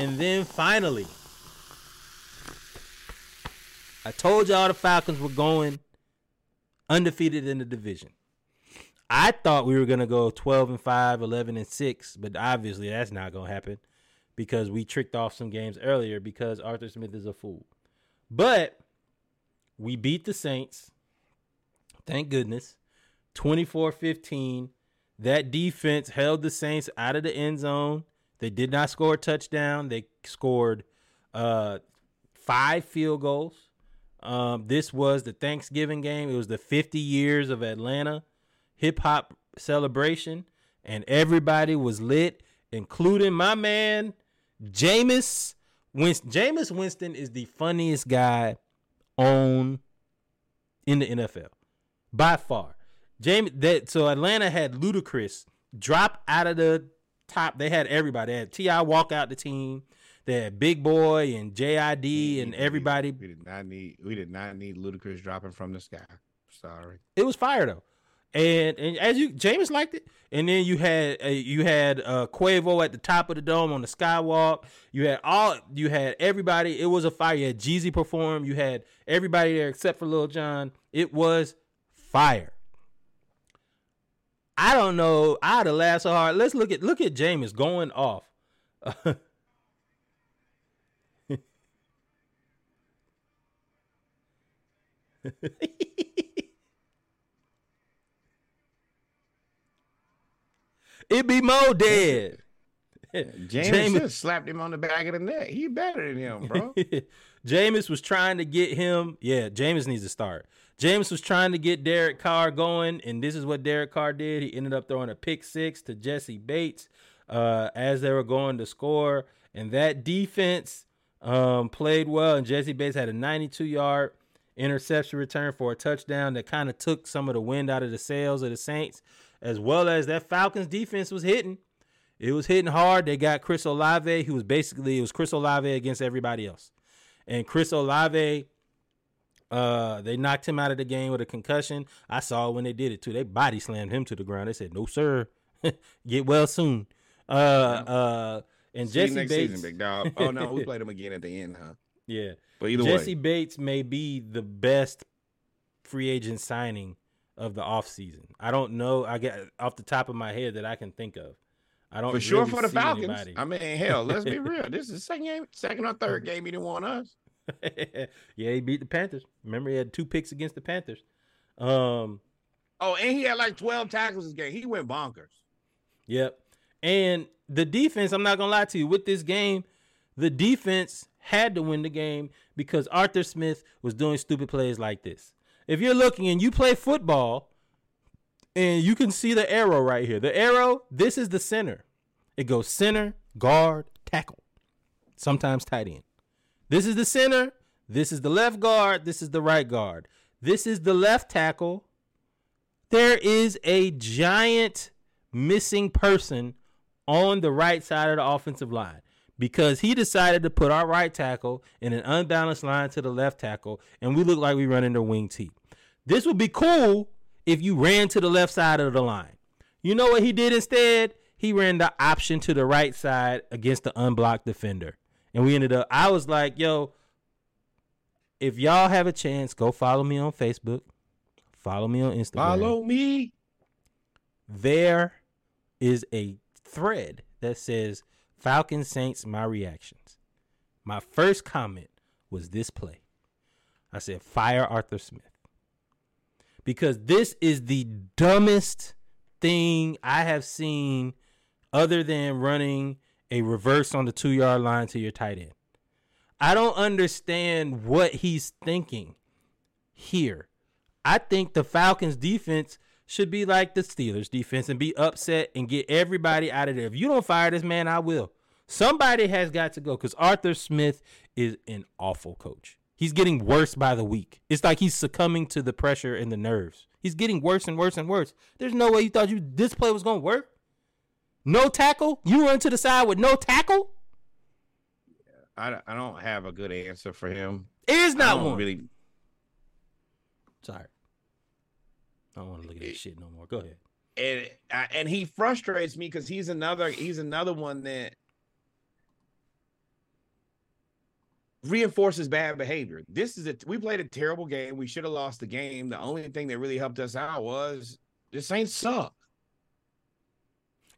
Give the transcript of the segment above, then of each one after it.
And then finally, I told y'all the Falcons were going undefeated in the division. I thought we were going to go 12 and 5, 11 and 6, but obviously that's not going to happen because we tricked off some games earlier because Arthur Smith is a fool. But we beat the Saints. Thank goodness. 24 15. That defense held the Saints out of the end zone. They did not score a touchdown. They scored uh, five field goals. Um, this was the Thanksgiving game. It was the 50 years of Atlanta hip hop celebration, and everybody was lit, including my man Jameis Winston. Jameis Winston is the funniest guy on in the NFL by far. James that so Atlanta had Ludacris drop out of the top. They had everybody. They had T.I. walk out the team. They had Big Boi and JID and everybody. We did not need we did not need Ludacris dropping from the sky. Sorry. It was fire though. And and as you James liked it, and then you had uh, you had uh, Quavo at the top of the dome on the skywalk. You had all you had everybody. It was a fire. You had Jeezy perform. You had everybody there except for Lil Jon. It was fire. I don't know. I'd have laughed so hard. Let's look at look at James going off. it be Mo dead. James, James slapped him on the back of the neck. He better than him, bro. James was trying to get him. Yeah, James needs to start. James was trying to get Derek Carr going, and this is what Derek Carr did. He ended up throwing a pick six to Jessie Bates uh, as they were going to score, and that defense um, played well. And Jessie Bates had a 92 yard interception return for a touchdown that kind of took some of the wind out of the sails of the Saints, as well as that Falcons defense was hitting. It was hitting hard. They got Chris Olave, who was basically it was Chris Olave against everybody else, and Chris Olave. Uh, they knocked him out of the game with a concussion. I saw when they did it too. They body slammed him to the ground. They said, "No, sir, get well soon." Uh, uh, and See Jessie next Bates, season, big dog. Oh no, we played him again at the end, huh? yeah, But either way. Jessie way, Bates may be the best free agent signing of the offseason. I don't know. I get off the top of my head that I can think of. I don't for sure really for the Falcons. anybody. I mean, hell, let's be real. This is the second game, second or third game he didn't want us. yeah, he beat the Panthers. Remember, he had two picks against the Panthers. Um, Oh, and he had like twelve tackles this game. He went bonkers. Yep. And the defense, I'm not gonna lie to you, with this game, the defense had to win the game because Arthur Smith was doing stupid plays like this. If you're looking and you play football, and you can see the arrow right here. The arrow, this is the center. It goes center, guard, tackle. Sometimes tight end. This is the center. This is the left guard. This is the right guard. This is the left tackle. There is a giant missing person on the right side of the offensive line because he decided to put our right tackle in an unbalanced line to the left tackle, and we look like we run into wing T. This would be cool if you ran to the left side of the line. You know what he did instead? He ran the option to the right side against the unblocked defender. And we ended up, I was like, yo, if y'all have a chance, go follow me on Facebook, follow me on Instagram Follow me. there is a thread that says Falcon Saints my reactions. My first comment was this play. I said fire Arthur Smith. Because this is the dumbest thing I have seen other than running a reverse on the 2-yard line to your tight end. I don't understand what he's thinking here. I think the Falcons defense should be like the Steelers defense and be upset and get everybody out of there. If you don't fire this man, I will. Somebody has got to go because Arthur Smith is an awful coach. He's getting worse by the week. It's like he's succumbing to the pressure and the nerves. He's getting worse and worse and worse. There's no way you thought you this play was gonna work. No tackle. You run to the side with no tackle. I, I don't have a good answer for him. It is not one. really. Sorry. I don't want to look at that shit no more. Go ahead. and I- and he frustrates me because he's another he's another one that reinforces bad behavior. This is a we played a terrible game. We should have lost the game. The only thing that really helped us out was the Saints suck.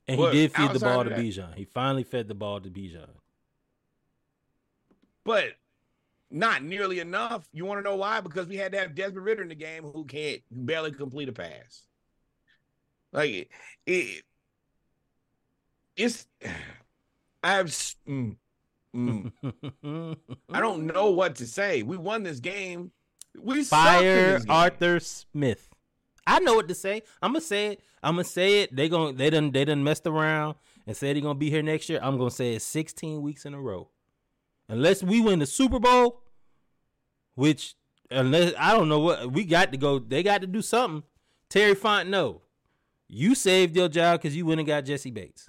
And but he did feed the ball to Bijan. He finally fed the ball to Bijan. But not nearly enough. You want to know why? Because we had to have Desmond Ridder in the game who can't barely complete a pass. Like it, it it's I've mm, mm. I don't know what to say. We won this game. We fire game. Arthur Smith. I know what to say. I'm gonna say it. I'm gonna say it. They going they done they done messed around and said he gonna be here next year. I'm gonna say it 16 weeks in a row. Unless we win the Super Bowl, which unless I don't know what we got to go, they got to do something. Terry Fontenot, you saved your job because you went and got Jessie Bates.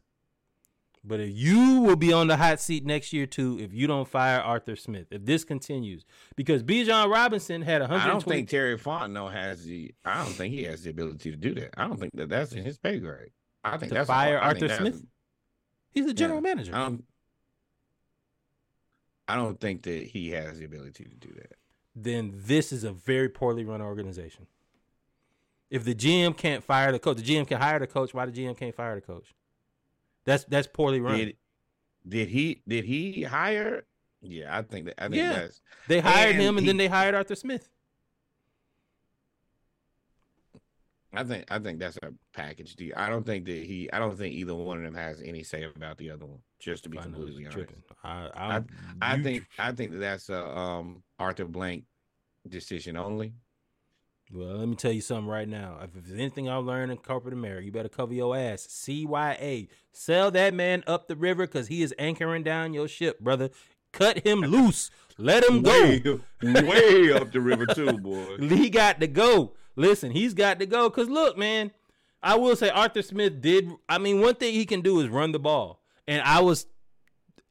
But if you will be on the hot seat next year too, if you don't fire Arthur Smith, if this continues, because Bijan Robinson had 120. I don't think Terry Fontenot has the. I don't think he has the ability to do that. I don't think that that's in his pay grade. I think to that's fire a, Arthur Smith. He's the general yeah, manager. I don't, I don't think that he has the ability to do that. Then this is a very poorly run organization. If the GM can't fire the coach, the GM can hire the coach. Why the GM can't fire the coach? That's that's poorly run. Did, did he did he hire? Yeah, I think that I think yeah. that's they hired and him and he, then they hired Arthur Smith. I think I think that's a package deal. I don't think that he I don't think either one of them has any say about the other one. Just to be completely honest, I I, I, I think I think that that's a um Arthur Blank decision only. Well, let me tell you something right now. If there's anything I learned in corporate America, you better cover your ass. CYA. Sell that man up the river because he is anchoring down your ship, brother. Cut him loose. Let him way, go. way up the river, too, boy. he got to go. Listen, he's got to go. Because look, man, I will say Arthur Smith did. I mean, one thing he can do is run the ball. And I was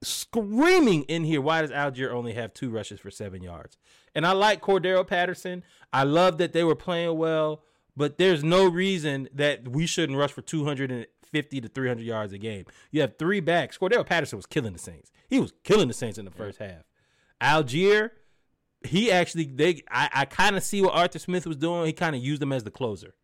screaming in here, why does Allgeier only have two rushes for seven yards? And I like Cordarrelle Patterson. I love that they were playing well, but there's no reason that we shouldn't rush for 250 to 300 yards a game. You have three backs. Cordarrelle Patterson was killing the Saints. He was killing the Saints in the first yeah. half. Allgeier, he actually they I, I kind of see what Arthur Smith was doing. He kind of used him as the closer,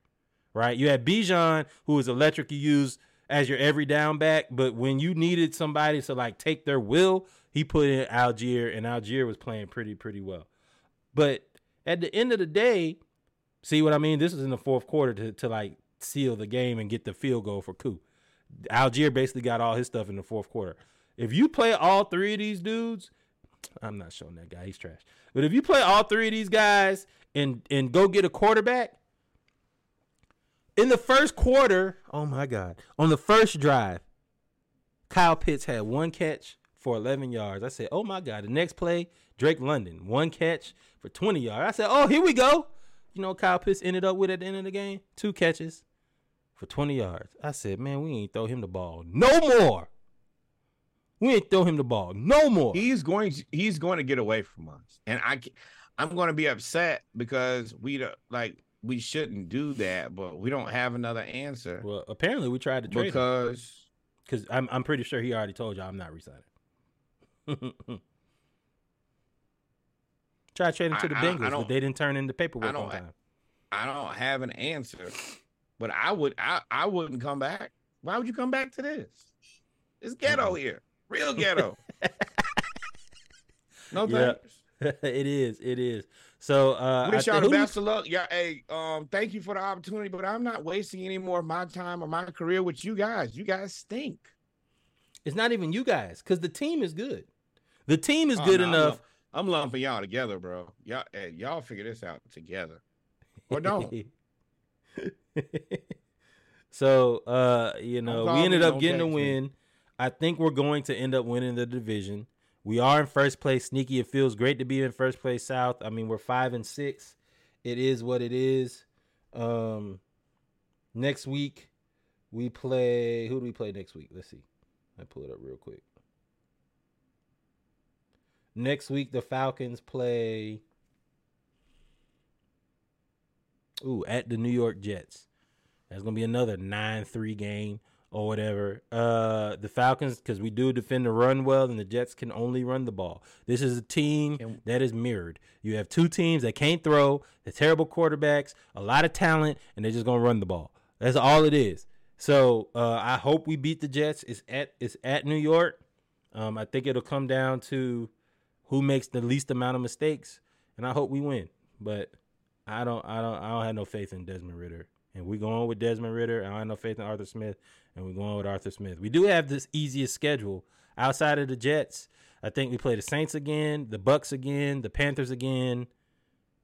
right? You had Bijan, who was electric. You use as your every down back, but when you needed somebody to like take their will, he put in Allgeier, and Allgeier was playing pretty pretty well. But at the end of the day, see what I mean? This is in the fourth quarter to, to like seal the game and get the field goal for Koo. Allgeier basically got all his stuff in the fourth quarter. If you play all three of these dudes, I'm not showing that guy, he's trash. But if you play all three of these guys and and go get a quarterback, in the first quarter, oh my God, on the first drive, Kyle Pitts had one catch for 11 yards. I said, oh my God. The next play, Drake London, one catch for 20 yards. I said, oh, here we go. You know, Kyle Pitts ended up with at the end of the game, two catches for 20 yards. I said, man, we ain't throw him the ball no more. We ain't throw him the ball no more. He's going. To, he's going to get away from us, and I, I'm going to be upset because we like we shouldn't do that, but we don't have another answer. Well, apparently we tried to trade because because I'm I'm pretty sure he already told you I'm not resigning. Try trading to the Bengals, but they didn't turn in the paperwork on time. I don't have an answer, but I would I, I wouldn't come back. Why would you come back to this? It's ghetto here, real ghetto. no thanks. it is. It is. So uh wish y'all the best of luck. Yeah, hey, um, thank you for the opportunity, but I'm not wasting any more of my time or my career with you guys. You guys stink. It's not even you guys, because the team is good. The team is oh, good no, enough. I'm, I'm lumping y'all together, bro. Y'all, hey, y'all figure this out together, or don't. so, uh, you know, we ended up getting a win. Me. I think we're going to end up winning the division. We are in first place. Sneaky. It feels great to be in first place South. I mean, we're five and six. It is what it is. Um, next week we play. Who do we play next week? Let's see. I pull it up real quick. Next week the Falcons play. Ooh, at the New York Jets. That's gonna be another nine three game. Or whatever. Uh, the Falcons, because we do defend the run well, and the Jets can only run the ball. This is a team that is mirrored. You have two teams that can't throw, they're terrible quarterbacks, a lot of talent, and they're just gonna run the ball. That's all it is. So uh, I hope we beat the Jets. It's at it's at New York. Um, I think it'll come down to who makes the least amount of mistakes, and I hope we win. But I don't, I don't, I don't have no faith in Desmond Ridder. And we're going with Desmond Ridder. I don't have no faith in Arthur Smith, and we're going with Arthur Smith. We do have this easiest schedule outside of the Jets. I think we play the Saints again, the Bucks again, the Panthers again,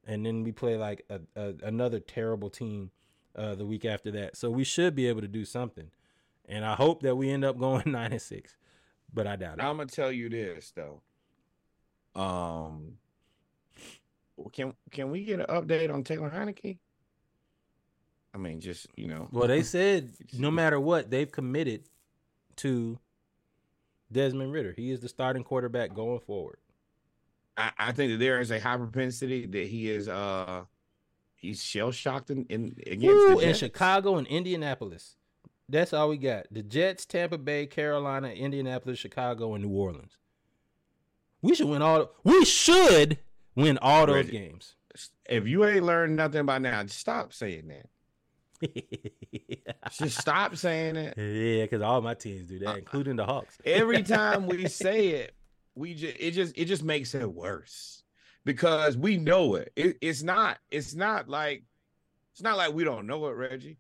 and then we play like a, a, another terrible team uh, the week after that. So we should be able to do something. And I hope that we end up going nine and six, but I doubt it. I'm gonna tell you this though. Um, can can we get an update on Taylor Heinicke? I mean, just you know, Well, they said no matter what, they've committed to Desmond Ridder. He is the starting quarterback going forward. I, I think that there is a high propensity that he is uh he's shell shocked in, in against the in Chicago and Indianapolis. That's all we got. The Jets, Tampa Bay, Carolina, Indianapolis, Chicago, and New Orleans. We should win all. We should win all those Reggie. games. If you ain't learned nothing by now, just stop saying that. Just stop saying it. yeah, because all my teams do that, uh, including the Hawks. Every time we say it, we just it just it just makes it worse because we know it. it. It's not. It's not like it's not like we don't know it, Reggie.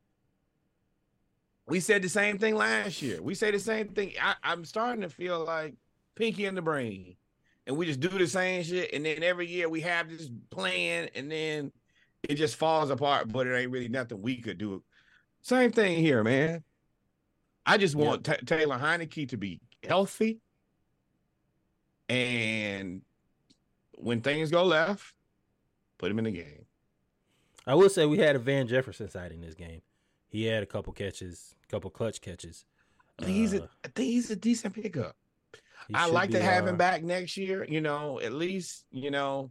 We said the same thing last year. We say the same thing. I, I'm starting to feel like Pinky in the Brain, and we just do the same shit. And then every year we have this plan, and then it just falls apart. But it ain't really nothing we could do. Same thing here, man. I just want Ta Taylor Heinicke to be healthy, and when things go left, put him in the game. I will say we had a Van Jefferson side in this game. He had a couple catches, couple clutch catches. I think he's Uh, a, I think he's a decent pickup. I like to have uh, him back next year. You know, at least you know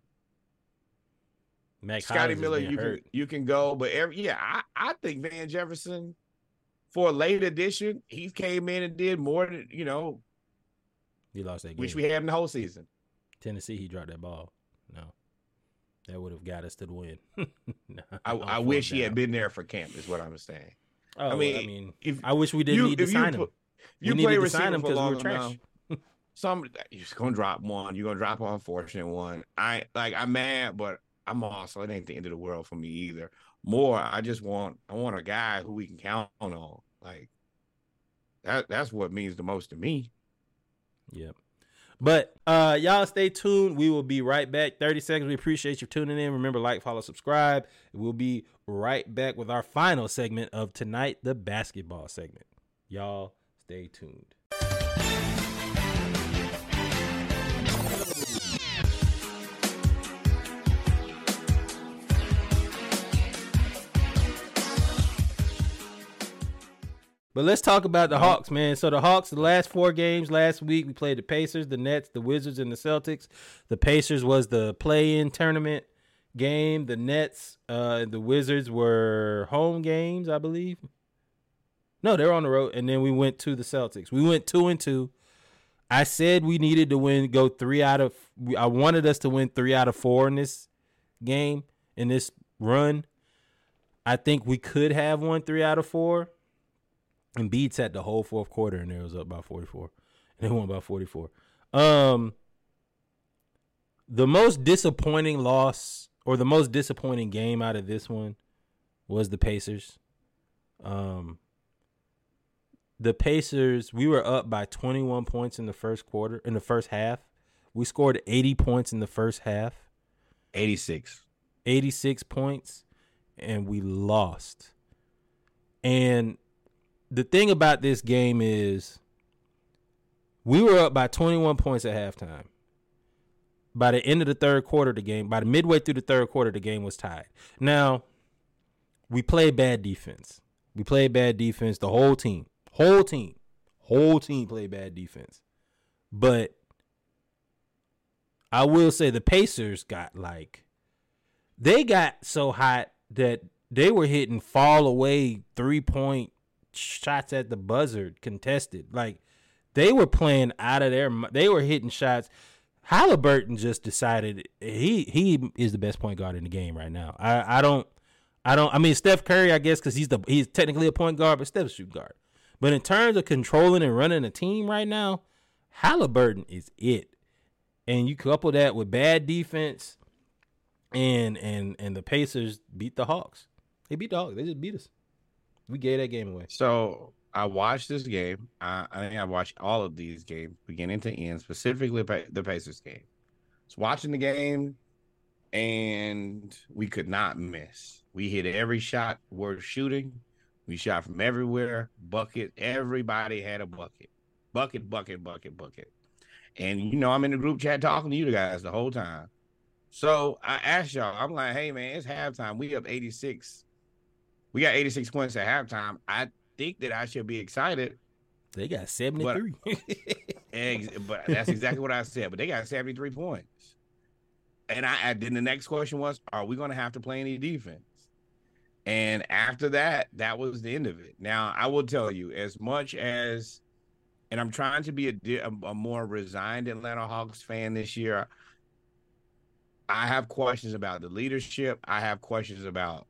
Mac Scotty Miller. You can you can go, but every yeah, I I think Van Jefferson for a late addition, he came in and did more than you know, He lost that game. which we had in the whole season. Tennessee, he dropped that ball. No, that would have got us to the win. Nah, I, I wish he had been there for camp. Is what I'm saying. Oh, I mean, I mean, If I wish we didn't need to sign pl- him. You We play to sign him for 'cause we were trash. Some you're just gonna drop one. You're gonna drop an unfortunate one. I like I'm mad, but I'm also it ain't the end of the world for me either. More, I just want I want a guy who we can count on. Like that that's what means the most to me. Yep. But uh y'all stay tuned. We will be right back. 30 seconds. We appreciate you tuning in. Remember, like, follow, subscribe. We'll be right back with our final segment of tonight, the basketball segment. Y'all stay tuned. But let's talk about the Hawks, man. So the Hawks, the last four games last week, we played the Pacers, the Nets, the Wizards, and the Celtics. The Pacers was the play-in tournament game. The Nets, uh, the Wizards were home games, I believe. No, they were on the road, and then we went to the Celtics. We went two and two. I said we needed to win, go three out of. I wanted us to win three out of four in this game, in this run. I think we could have won three out of four. And beats at the whole fourth quarter, and it was up by 44. And they won by 44. Um, the most disappointing loss or the most disappointing game out of this one was the Pacers. Um, the Pacers, we were up by 21 points in the first quarter, in the first half. We scored 80 points in the first half. 86. 86 points and we lost. And the thing about this game is we were up by 21 points at halftime. By the end of the third quarter, the game, by the midway through the third quarter, the game was tied. Now, we played bad defense. We played bad defense, the whole team. Whole team. Whole team played bad defense. But I will say the Pacers got like they got so hot that they were hitting fall away three point shots at the buzzer contested. Like they were playing out of their. They were hitting shots. Halliburton just decided he he is the best point guard in the game right now. I I don't I don't. I mean Steph Curry, I guess, because he's the he's technically a point guard, but Steph's shoot guard. But in terms of controlling and running a team right now, Halliburton is it. And you couple that with bad defense, and and and the Pacers beat the Hawks. They beat the Hawks. They just beat us. We gave that game away. So I watched this game. I, I think I watched all of these games, beginning to end, specifically the Pacers game. was watching the game, and we could not miss. We hit every shot worth shooting. We shot from everywhere. Bucket. Everybody had a bucket. Bucket, bucket, bucket, bucket. And you know, I'm in the group chat talking to you guys the whole time. So I asked y'all, I'm like, hey man, it's halftime. We up 86. We got 86 points at halftime. I think that I should be excited. They got 73. But, but that's exactly what I said. But they got 73 points. And I, I then the next question was, are we gonna have to play any defense? And after that, that was the end of it. Now, I will tell you, as much as, and I'm trying to be a, a more resigned Atlanta Hawks fan this year, I have questions about the leadership. I have questions about,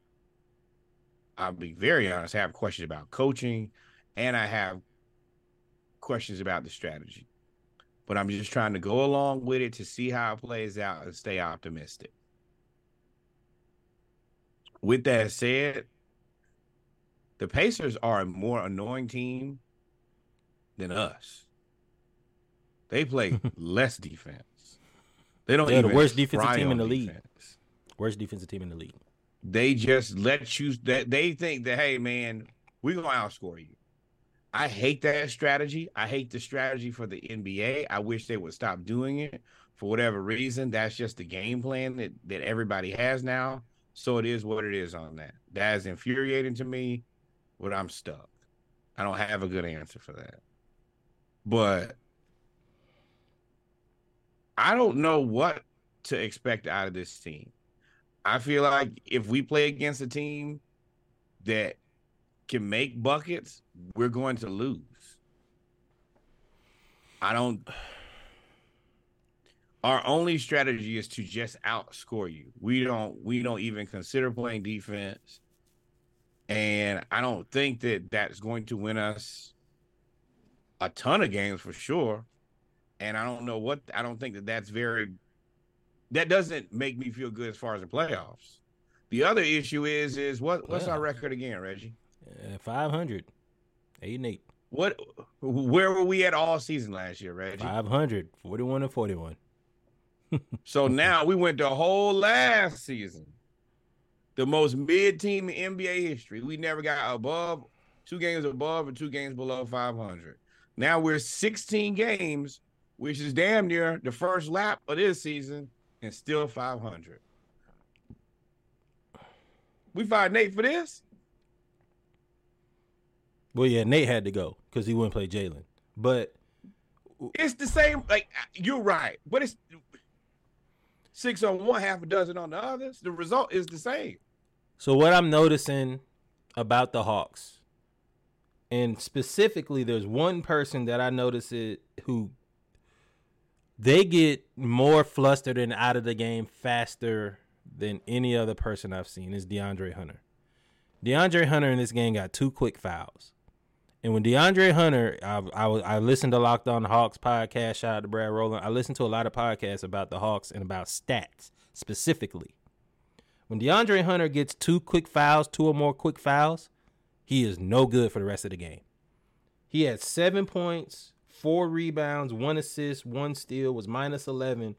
I'll be very honest, I have questions about coaching, and I have questions about the strategy. But I'm just trying to go along with it to see how it plays out and stay optimistic with that said, the Pacers are a more annoying team than us. They play less defense. They don't. They're the worst defensive team in the defense. league. Worst defensive team in the league. They just let you. That they think that hey man, we're gonna outscore you. I hate that strategy. I hate the strategy for the NBA. I wish they would stop doing it for whatever reason. That's just the game plan that, that everybody has now. So it is what it is on that. That is infuriating to me, but I'm stuck. I don't have a good answer for that. But I don't know what to expect out of this team. I feel like if we play against a team that can make buckets, we're going to lose. I don't our only strategy is to just outscore you. We don't we don't even consider playing defense. And I don't think that that's going to win us a ton of games for sure. And I don't know what I don't think that that's very that doesn't make me feel good as far as the playoffs. The other issue is is what what's our record again, Reggie? Uh, 500. 8 and 8. What where were we at all season last year, Reggie? 500, 41 and 41 so now we went the whole last season, the most mid team in NBA history. We never got above two games above or two games below 500. Now we're 16 games, which is damn near the first lap of this season, and still 500. We fired Nate for this. Well, yeah, Nate had to go because he wouldn't play Jalen. But it's the same. Like you're right, but it's six on one, half a dozen on the others, the result is the same. So what I'm noticing about the Hawks, and specifically, there's one person that I notice it who they get more flustered and out of the game faster than any other person I've seen is DeAndre Hunter. DeAndre Hunter in this game got two quick fouls. And when DeAndre Hunter, I, I, I listened to Locked On Hawks podcast. Shout out to Brad Rowland. I listened to a lot of podcasts about the Hawks and about stats specifically. When DeAndre Hunter gets two quick fouls, two or more quick fouls, he is no good for the rest of the game. He had seven points, four rebounds, one assist, one steal, was minus 11,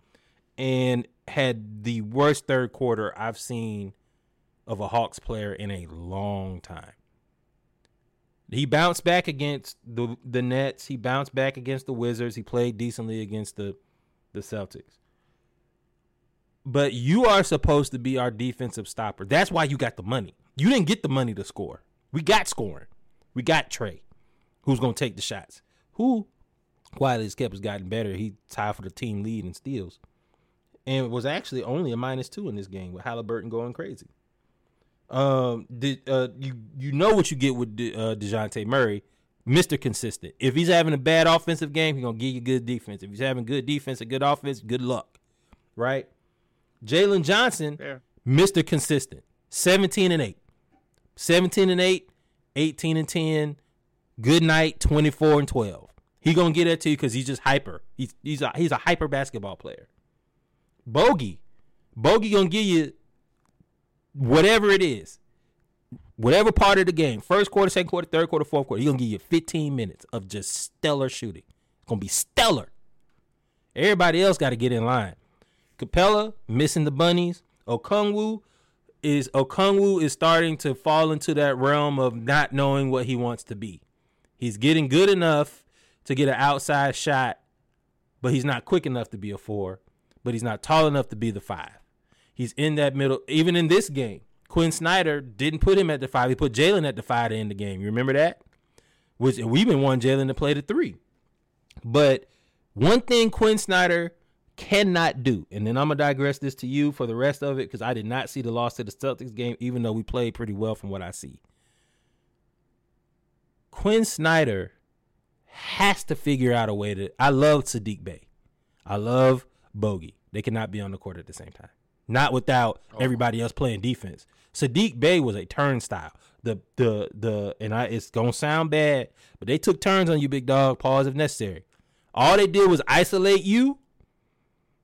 and had the worst third quarter I've seen of a Hawks player in a long time. He bounced back against the the Nets. He bounced back against the Wizards. He played decently against the the Celtics. But you are supposed to be our defensive stopper. That's why you got the money. You didn't get the money to score. We got scoring. We got Trae, who's gonna take the shots. Who, quietly kept, has gotten better. He tied for the team lead in steals, and was actually only a minus two in this game with Halliburton going crazy. Um, the, uh, you you know what you get with De, uh, Dejounte Murray, Mister Consistent. If he's having a bad offensive game, he's gonna give you good defense. If he's having good defense and good offense, good luck, right? Jalen Johnson, Fair. Mister Consistent, seventeen and eight, 17 and 8, 18 and 10, good night, 24 and 12. He gonna get that to you because he's just hyper. He's he's a he's a hyper basketball player. Bogey, Bogey gonna give you whatever it is, whatever part of the game, first quarter, second quarter, third quarter, fourth quarter. He gonna give you 15 minutes of just stellar shooting. It's gonna be stellar. Everybody else got to get in line. Capela missing the bunnies. Okongwu is Okongwu is starting to fall into that realm of not knowing what he wants to be. He's getting good enough to get an outside shot, but he's not quick enough to be a four. But he's not tall enough to be the five. He's in that middle. Even in this game, Quin Snyder didn't put him at the five. He put Jalen at the five to end the game. You remember that? Which we've been wanting Jalen to play the three. But one thing Quin Snyder cannot do, and then I'm gonna digress this to you for the rest of it because I did not see the loss to the Celtics game, even though we played pretty well from what I see. Quin Snyder has to figure out a way to. I love Saddiq Bey. I love Bogey. They cannot be on the court at the same time. Not without oh. everybody else playing defense. Saddiq Bey was a turnstile. The the the and I it's gonna sound bad, but they took turns on you, big dog. Pause if necessary. All they did was isolate you,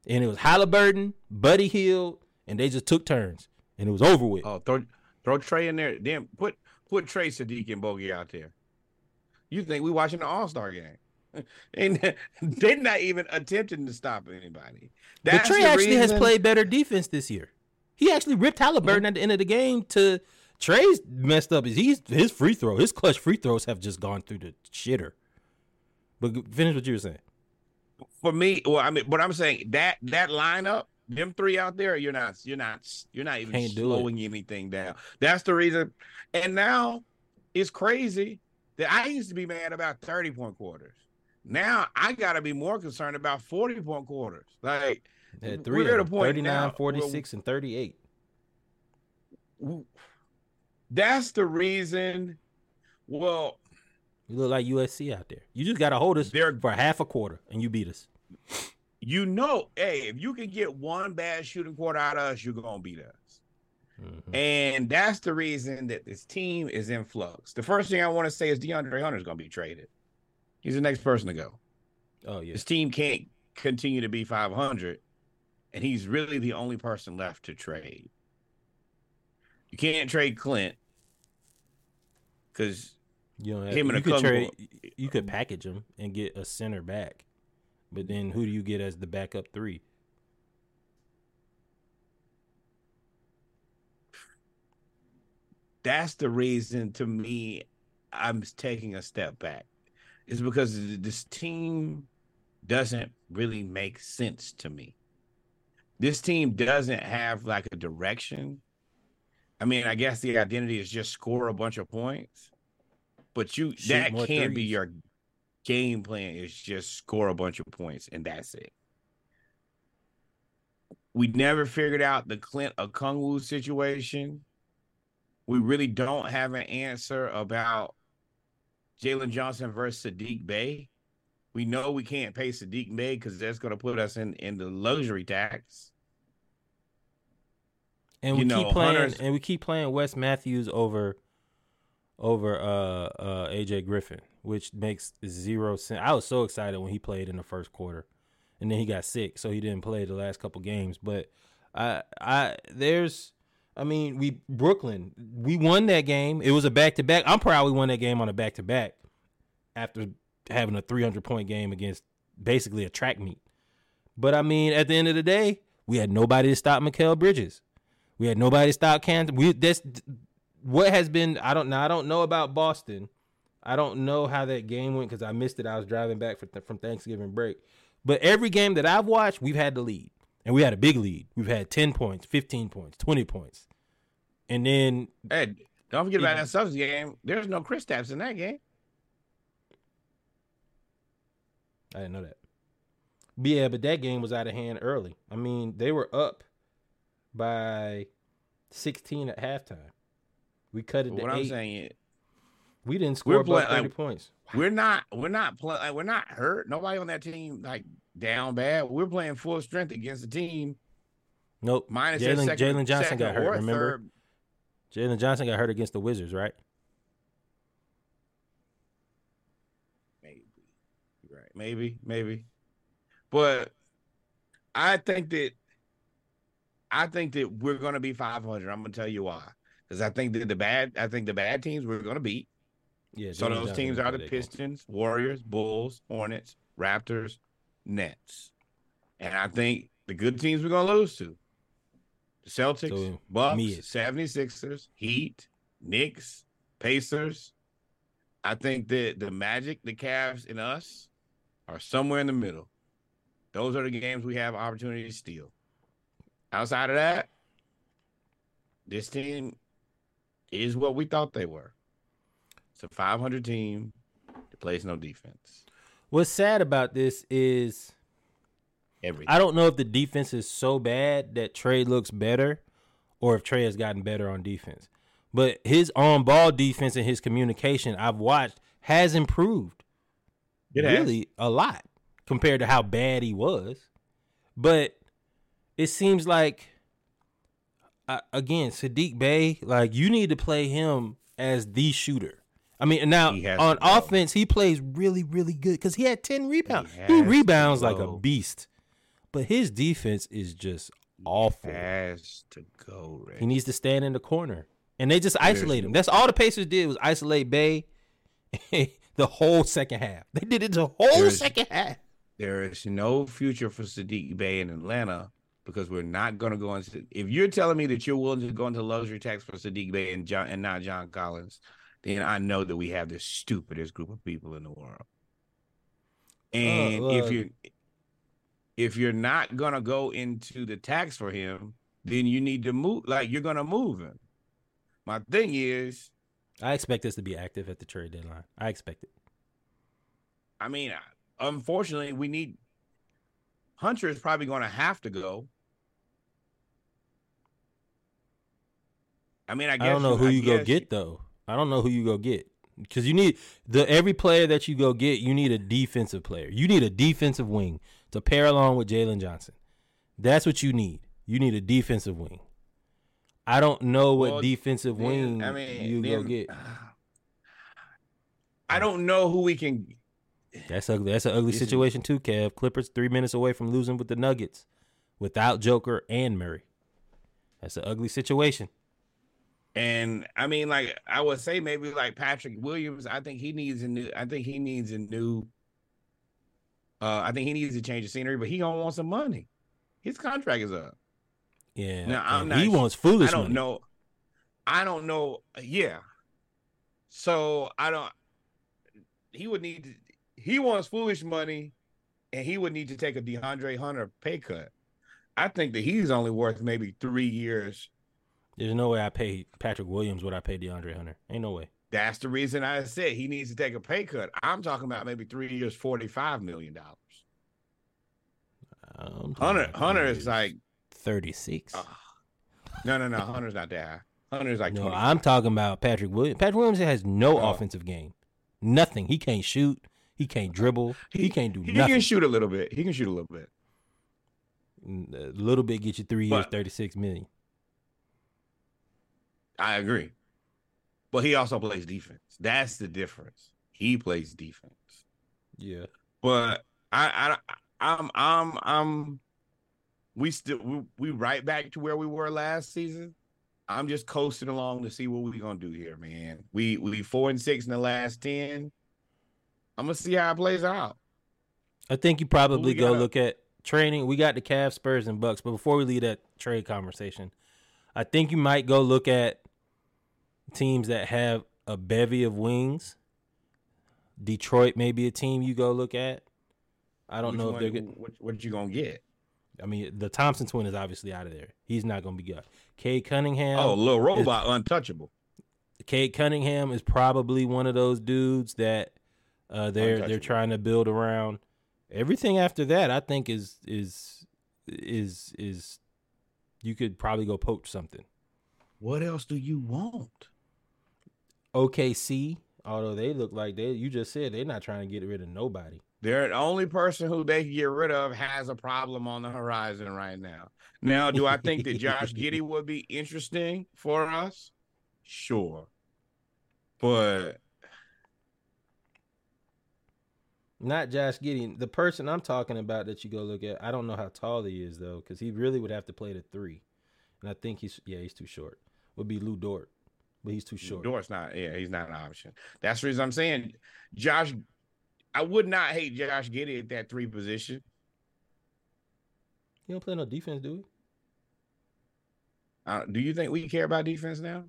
and it was Halliburton, Buddy Hield, and they just took turns, and it was over with. Oh, throw throw Trae in there. Then put put Trae Saddiq and Bogey out there. You think we watching the All Star game? And they're not even attempting to stop anybody. but Trae the actually has played better defense this year. He actually ripped Halliburton at the end of the game. To Trae's messed up. Is he's his free throw, his clutch free throws have just gone through the shitter. But finish what you were saying. for me. Well, I mean, but I'm saying that that lineup, them three out there, you're not, you're not, you're not even Can't slowing anything down. That's the reason. And now it's crazy that I used to be mad about 30 point quarters. Now I got to be more concerned about 40 point quarters. Like They had We're at a point 39, now 46, and 38. that's the reason. Well, You look like USC out there. You just got to hold us They're- for half a quarter, and you beat us. you know, hey, if you can get one bad shooting quarter out of us, you're gonna beat us. Mhm. And that's the reason that this team is in flux. The first thing I want to say is DeAndre Hunter is going to be traded. He's the next person to go. Oh yeah. This team can't continue to be 500, and he's really the only person left to trade. You can't trade Clint because You don't have, him and you could trade. You could package him and get a center back, but then who do you get as the backup three? That's the reason to me I'm taking a step back. Is because this team doesn't really make sense to me. This team doesn't have like a direction. I mean, I guess the identity is just score a bunch of points, but you Shoot that can't be your game plan. Is just score a bunch of points and that's it. We never figured out the Clint Okungwu situation we really don't have an answer about Jalen Johnson versus Saddiq Bey. We know we can't pay Saddiq Bey because that's going to put us in in the luxury tax. And You we know, keep playing, Hunter's- and we keep playing Wes Matthews over, over uh uh AJ Griffin, which makes zero sense. I was so excited when he played in the first quarter, and then he got sick, so he didn't play the last couple games. But I I there's. I mean, we Brooklyn, we won that game. It was a back to back. I'm proud we won that game on a back to back after having a 300 point game against basically a track meet. But I mean, at the end of the day, we had nobody to stop Mikal Bridges. We had nobody to stop Canton. We what has been. I don't know. I don't know about Boston. I don't know how that game went because I missed it. I was driving back from Thanksgiving break. But every game that I've watched, we've had the lead, and we had a big lead. We've had ten points, fifteen points, twenty points, and then Hey, don't forget about Yeah. that Celtics game. There's no Kristaps in that game. I didn't know that. But yeah, but that game was out of hand early. I mean, they were up by 16 at halftime. We cut it to what I'm eight. saying, we didn't score above 30 like, points. we're not we're not playing like, we're not hurt. Nobody on that team like down bad. We're playing full strength against the team Nope. minus Jalen Jalen Johnson got hurt. Remember. Jalen Johnson got hurt against the Wizards, right? Maybe. Right. Maybe, maybe. But I think that I think that we're gonna be 500. I'm gonna tell you why. Because I think that the bad I think the bad teams we're gonna beat. Yeah. So those teams are the. Pistons, Warriors, Bulls, Hornets, Raptors, Nets. And I think the good teams we're gonna lose to. The Celtics, So, Bucks, mid. 76ers, Heat, Knicks, Pacers. I think that the Magic, the Cavs, and us are somewhere in the middle. Those are the games we have opportunity to steal. Outside of that, this team is what we thought they were. It's a 500 team that plays no defense. What's sad about this is Everything. I don't know if the defense is so bad that Trae looks better or if Trae has gotten better on defense. But his on ball defense and his communication I've watched has improved It has. really a lot compared to how bad he was. But it seems like uh, again, Saddiq Bey, like you need to play him as the shooter. I mean, now on offense, he plays really, really good because he had ten rebounds. He He, rebounds like a beast, but his defense is just awful. has to go. Ray. He needs to stand in the corner, and they just isolate him. That's all the Pacers did was isolate Bey the whole second half. They did it the whole second half. there is no future for Saddiq Bey in Atlanta because we're not going to go into. If you're telling me that you're willing to go into luxury tax for Saddiq Bey and John and not John Collins, then I know that we have the stupidest group of people in the world. And well- if you if you're not going to go into the tax for him, then you need to move. Like you're going to move him. My thing is, I expect this to be active at the trade deadline. I expect it. I mean, unfortunately, we need Hunter is probably going to have to go. I mean, I guess I don't know who I you go guess get though. I don't know who you go get because you need the every player that you go get. You need a defensive player. You need a defensive wing to pair along with Jalen Johnson. That's what you need. You need a defensive wing. I don't know what Well, defensive then, wing I mean, you go get. I don't know who we can. That's ugly. That's an ugly situation too, Kev. Clippers three minutes away from losing with the Nuggets, without Joker and Murray. That's an ugly situation. And I mean, like I would say, maybe like Patrick Williams. I think he needs a new. I think he needs a new. Uh, I think he needs to change the scenery, but he gonna want some money. His contract is up. Yeah, Now, I'm not he wants foolish I don't money. know. I don't know. Yeah. So I don't. He would need. To, he wants foolish money, and he would need to take a DeAndre Hunter pay cut. I think that he's only worth maybe three years. There's no way I pay Patrick Williams what I pay DeAndre Hunter. Ain't no way. That's the reason I said he needs to take a pay cut. I'm talking about maybe three years, forty-five million dollars. Hunter, Hunter is like, 36. uh, no, no, no. Hunter's not that high. Hunter's like, no, 25. I'm talking about Patrick Williams. Patrick Williams has no Oh. offensive game. Nothing. He can't shoot. He can't dribble. He, can't do He nothing. He can shoot a little bit. He can shoot a little bit. A little bit get you three years, But- 36 million. I agree. But he also plays defense. That's the difference. He plays defense. Yeah. But I, I I'm I'm I'm we still we, we right back to where we were last season. I'm just coasting along to see what we're gonna do here, man. We we four and six in the last ten. I'm gonna see how it plays out. I think you probably go look at training. We got the Cavs, Spurs, and Bucks. But before we leave that trade conversation, I think you might go look at teams that have a bevy of wings. Detroit may be a team you go look at. I don't Which know if one- they're good. what, what you gonna get. I mean, the Thompson twin is obviously out of there. He's not going to be good. Cade Cunningham. oh, little robot, untouchable. Cade Cunningham is probably one of those dudes that uh, they're they're trying to build around. Everything after that, I think is is is is you could probably go poach something. What else do you want? OKC, although they look like they you just said they're not trying to get rid of nobody. They're the only person who they can get rid of has a problem on the horizon right now. Now, do I think that Josh Giddey would be interesting for us? Sure. But Not Josh Gideon. The person I'm talking about that you go look at, I don't know how tall he is though, because he really would have to play the three, and I think he's yeah he's too short. Would be Lu Dort, but he's too short. Dort's not, yeah, he's not an option. That's the reason I'm saying Josh. I would not hate Josh Giddey at that three position. He don't play no defense, do Uh, do you think we care about defense now?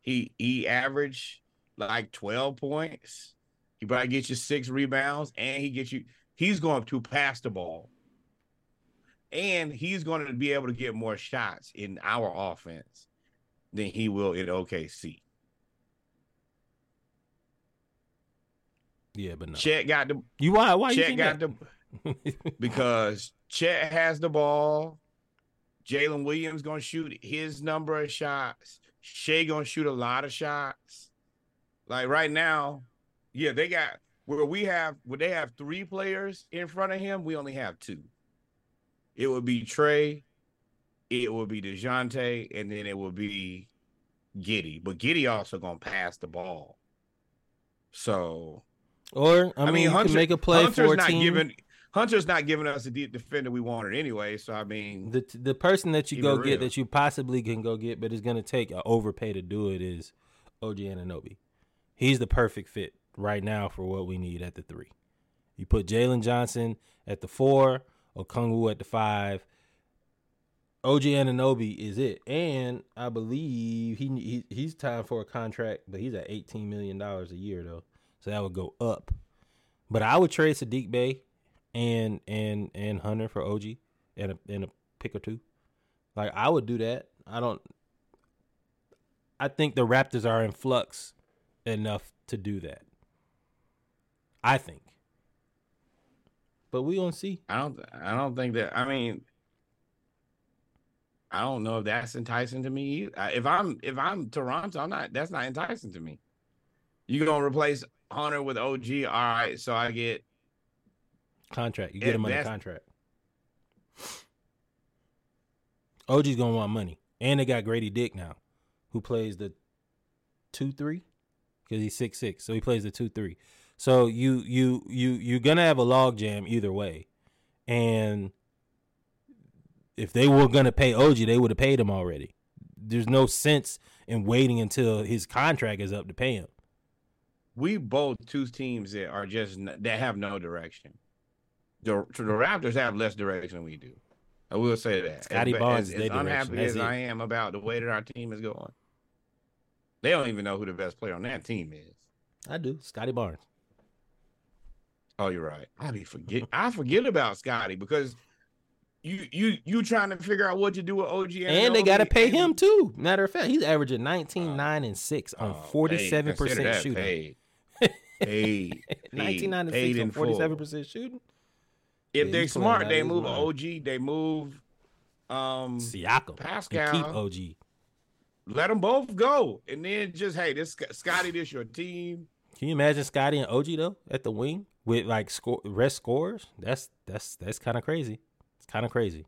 He he averaged like 12 points. He probably gets you six rebounds, and he gets you. He's going to pass the ball, and he's going to be able to get more shots in our offense than he will in OKC. Yeah, but no. Chet got the you why why you Chet think got that? the because Chet has the ball. Jalen Williams gonna shoot his number of shots. Shai gonna shoot a lot of shots. Like right now, yeah, they got where we have where they have three players in front of him. We only have two. It would be Trae, it will be Dejounte, and then it will be Giddey. But Giddey also gonna pass the ball. So or I, mean, you Hunter- make a play Hunter's for a not team. giving Hunter's not giving us the deep defender we wanted anyway. So I mean, the the person that you go it get real. that you possibly can go get, but is to take an overpay to do it is OG Anunoby. He's the perfect fit right now for what we need at the three. You put Jalen Johnson at the four, Okongwu at the five. OG Anunoby is it, and I believe he, he he's time for a contract, but he's at eighteen million dollars a year though, so that would go up. But I would trade Saddiq Bey and and and Hunter for OG and a and a pick or two. Like I would do that. I don't. I think the Raptors are in flux enough to do that. I think, but we gonna see. I don't I don't think that I mean I don't know if that's enticing to me. If I'm if I'm Toronto, I'm not that's not enticing to me. You gonna replace Hunter with OG? All right, so I get Contract. You get him under that's- contract. OG's gonna want money, and they got Gradey Dick now, who plays the two three because he's six six, so he plays the two three. So you you you you're gonna have a log jam either way, and if they were gonna pay OG, they would have paid him already. There's no sense in waiting until his contract is up to pay him. we both two teams that are just that have no direction. The, the Raptors have less direction than we do. I will say that. Scottie Barnes as, is as unhappy as it. I am about the way that our team is going, they don't even know who the best player on that team is. I do, Scottie Barnes. Oh, you're right. I be forget. I forget about Scottie because you you you trying to figure out what to do with OG And they got to pay him too. Matter of fact, he's averaging 19, 9, and 6 on Oh, 47% paid. Consider that shooting. Paid. Paid. 19, 9, and 6 on 47% shooting. If Yeah, they're smart, they move. OG. They move um Siakam. Pascal. And keep OG. let them both go, and then just hey, this Scottie, this your team. Can you imagine Scottie and OG though at the wing with like score rest scores? That's that's that's kind of crazy. It's kind of crazy.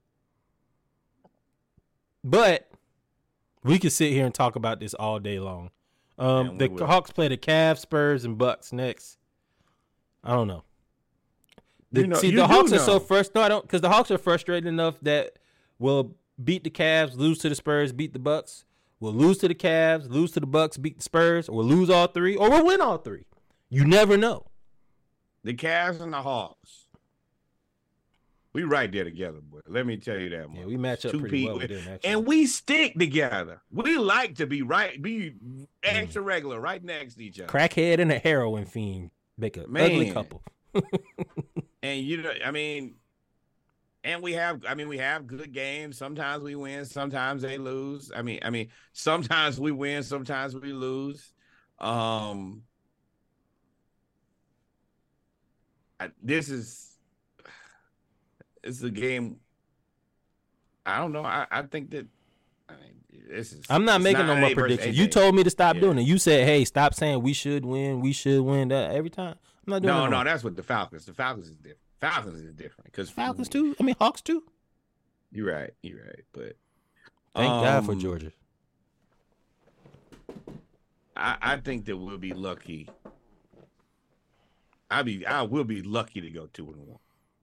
But we could sit here and talk about this all day long. Um, the will. Hawks play the Cavs, Spurs, and Bucks next. I don't know. The, You know- see, the Hawks are so know. first. No, I don't, because the Hawks are frustrated enough that we'll beat the Cavs, lose to the Spurs, beat the Bucks. We'll lose to the Cavs, lose to the Bucks, beat the Spurs, or we'll lose all three, or we'll win all three. You never know. The Cavs and the Hawks. We right there together, boy. Let me tell you that. Yeah, we match up Two pretty well people- with them. And we stick together. We like to be right, be Mm. extra regular, right next to each other. crackhead and a heroin fiend make a ugly couple. And you know, I mean, and we have, I mean, we have good games. Sometimes we win, sometimes they lose. I mean, I mean, sometimes we win, sometimes we lose. Um, I, this is, it's a game. I don't know. I, I think that I mean, this is. I'm not making no more predictions. You told me to stop Yeah. doing it. You said, "Hey, stop saying we should win. We should win." That every time. I'm not doing No, that no, that's what the Falcons. The Falcons is different. Falcons is different because Falcons too. I mean Hawks too. You're right. You're right. But Thank God for um, Georgia. I, I think that we'll be lucky. I be I will be lucky to go two and one.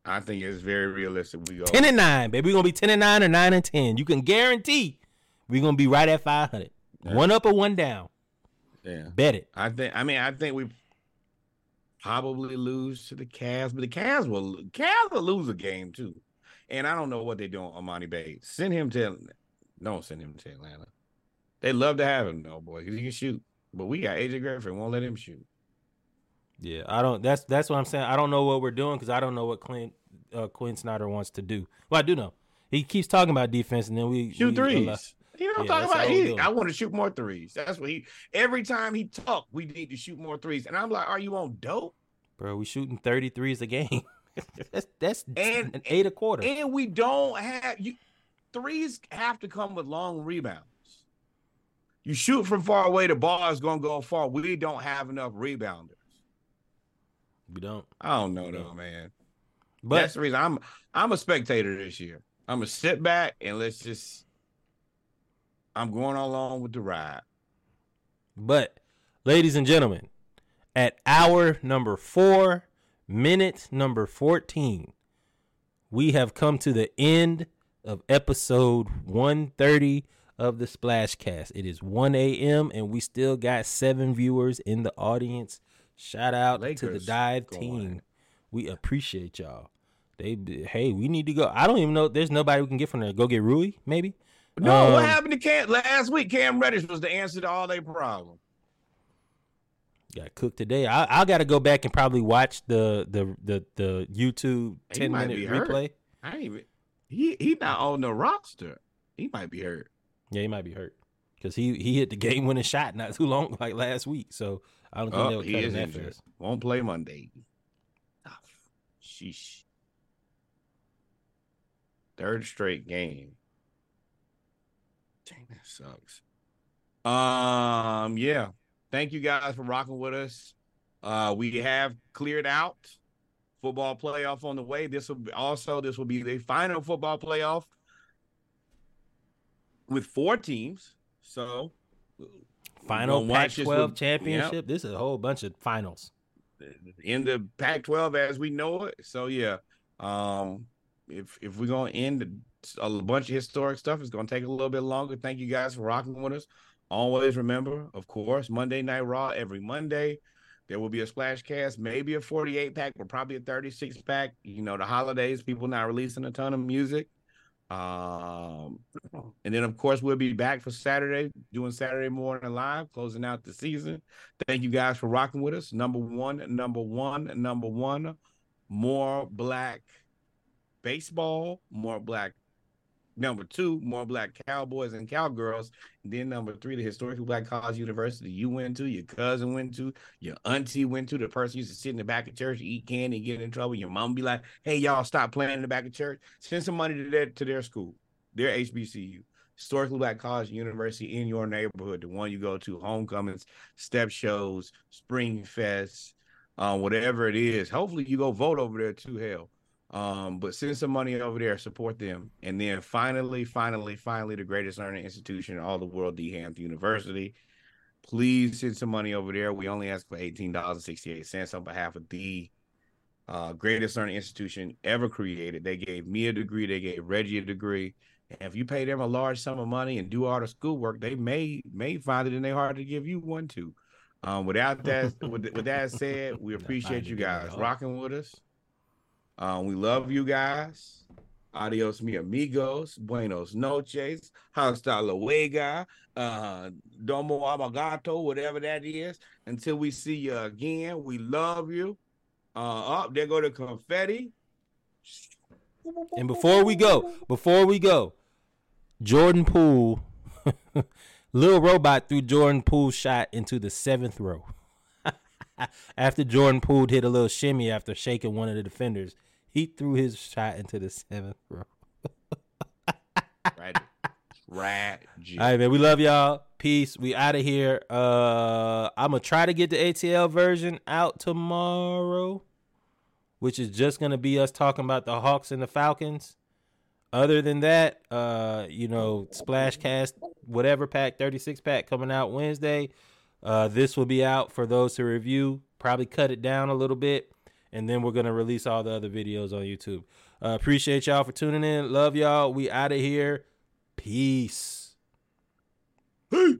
I think it's very realistic. We go Ten and nine, baby. We're gonna be ten and nine or nine and ten. You can guarantee we're gonna be right at five hundred. Yeah. One up or one down. yeah. Bet it. I think. I mean, I think we probably lose to the Cavs, but the Cavs will Cavs will lose a game too. And I don't know what they're doing, Emoni Bates. Send him to don't send him to Atlanta. They love to have him though, boy. 'cause He can shoot, but we got AJ Griffin. Won't let him shoot. Yeah, I don't. That's that's what I'm saying. I don't know what we're doing because I don't know what Clint uh, Quin Snyder wants to do. Well, I do know. He keeps talking about defense, and then we Shoot we threes. allow- You know what I'm Yeah, talking about? He. I want to shoot more threes. That's what he. Every time he talk, we need to shoot more threes. And I'm like, are you on dope? bro, we shooting 33s a game. that's that's And- an eight a quarter. And we don't have you. Threes have to come with long rebounds. You shoot from far away, the ball is gonna go far. We don't have enough rebounders. We don't. I don't know though, man. But That's the reason I'm I'm a spectator this year. I'm gonna sit back and let's just. I'm going along with the ride. But, ladies and gentlemen, at hour number four, minute number 14, we have come to the end of episode 130 of the Splashcast. It is 1 a.m., and we still got seven viewers in the audience. Shout out to the Lakers dive going. team. We appreciate y'all. They hey, we need to go. I don't even know. There's nobody we can get from there. Go get Rui, maybe. No, what Um, happened to Cam last week? Cam Reddish was the answer to all their problems. got cooked today. I I got to go back and probably watch the the the the YouTube ten minute be hurt. replay. I ain't even. He he not on the roster. He might be hurt. Yeah, he might be hurt because he he hit the game winning shot not too long like last week. So I don't think Oh, they'll he cut is him that injured. Won't play Monday. Ah, sheesh. Third straight game. Dang, that sucks. Um, yeah. Thank you guys for rocking with us. Uh, we have cleared out football playoff on the way. This will be also this will be the final football playoff with four teams. So Final watch Pac-12 with- championship. This is a whole bunch of finals. in the Pac-12 as we know it. So yeah, um, if if we're gonna end a bunch of historic stuff, it's gonna take a little bit longer. Thank you guys for rocking with us. Always remember, of course, Monday Night Raw every Monday. There will be a splash cast, maybe a 48 pack, but probably a 36 pack. You know, the holidays, people not releasing a ton of music. Um, and then of course we'll be back for Saturday, doing Saturday morning live, closing out the season. Thank you guys for rocking with us. Number one, number one, number one, more black baseball, more black. Number two, more black cowboys and cowgirls. And then number three, the historically black college university you went to, your cousin went to, your auntie went to, the person used to sit in the back of church, eat candy, get in trouble. Your mom be like, "Hey, y'all, stop playing in the back of church. Send some money to their to their school, their HBCU." historically black college university in your neighborhood, the one you go to, homecomings, step shows, spring fest, uh, whatever it is. Hopefully you go vote over there too, hell. Um, but send some money over there, support them. And then finally, finally, finally, the greatest learning institution in all the world, D Hampton University. Please send some money over there. We only ask for $18.68 on behalf of the uh, greatest learning institution ever created. They gave me a degree, they gave Reggie a degree. And if you pay them a large sum of money and do all the schoolwork, they may may find it in their heart to give you one too. Um, without that, with, with that said, we appreciate you it in their guys rocking with us. Um, we love you guys. Adios, mi amigos. Buenos noches. Hasta luego. Uh, domo abagato, whatever that is. Until we see you again, we love you. Uh, up there go the confetti. And before we go, before we go, Jordan Poole, little robot threw Jordan Poole's shot into the seventh row. after Jordan Poole hit a little shimmy after shaking one of the defenders, he threw his shot into the seventh row. Right. Tragic. All right, man. We love y'all. Peace. We out of here. Uh, I'm gonna try to get the ATL version out tomorrow, which is just gonna be us talking about the Hawks and the Falcons. Other than that, uh, you know, Splashcast, whatever pack, 36 pack coming out Wednesday. Uh, this will be out for those to review. Probably cut it down a little bit, and then we're gonna release all the other videos on YouTube. Uh, appreciate y'all for tuning in. Love y'all. We out of here. Peace. Peace.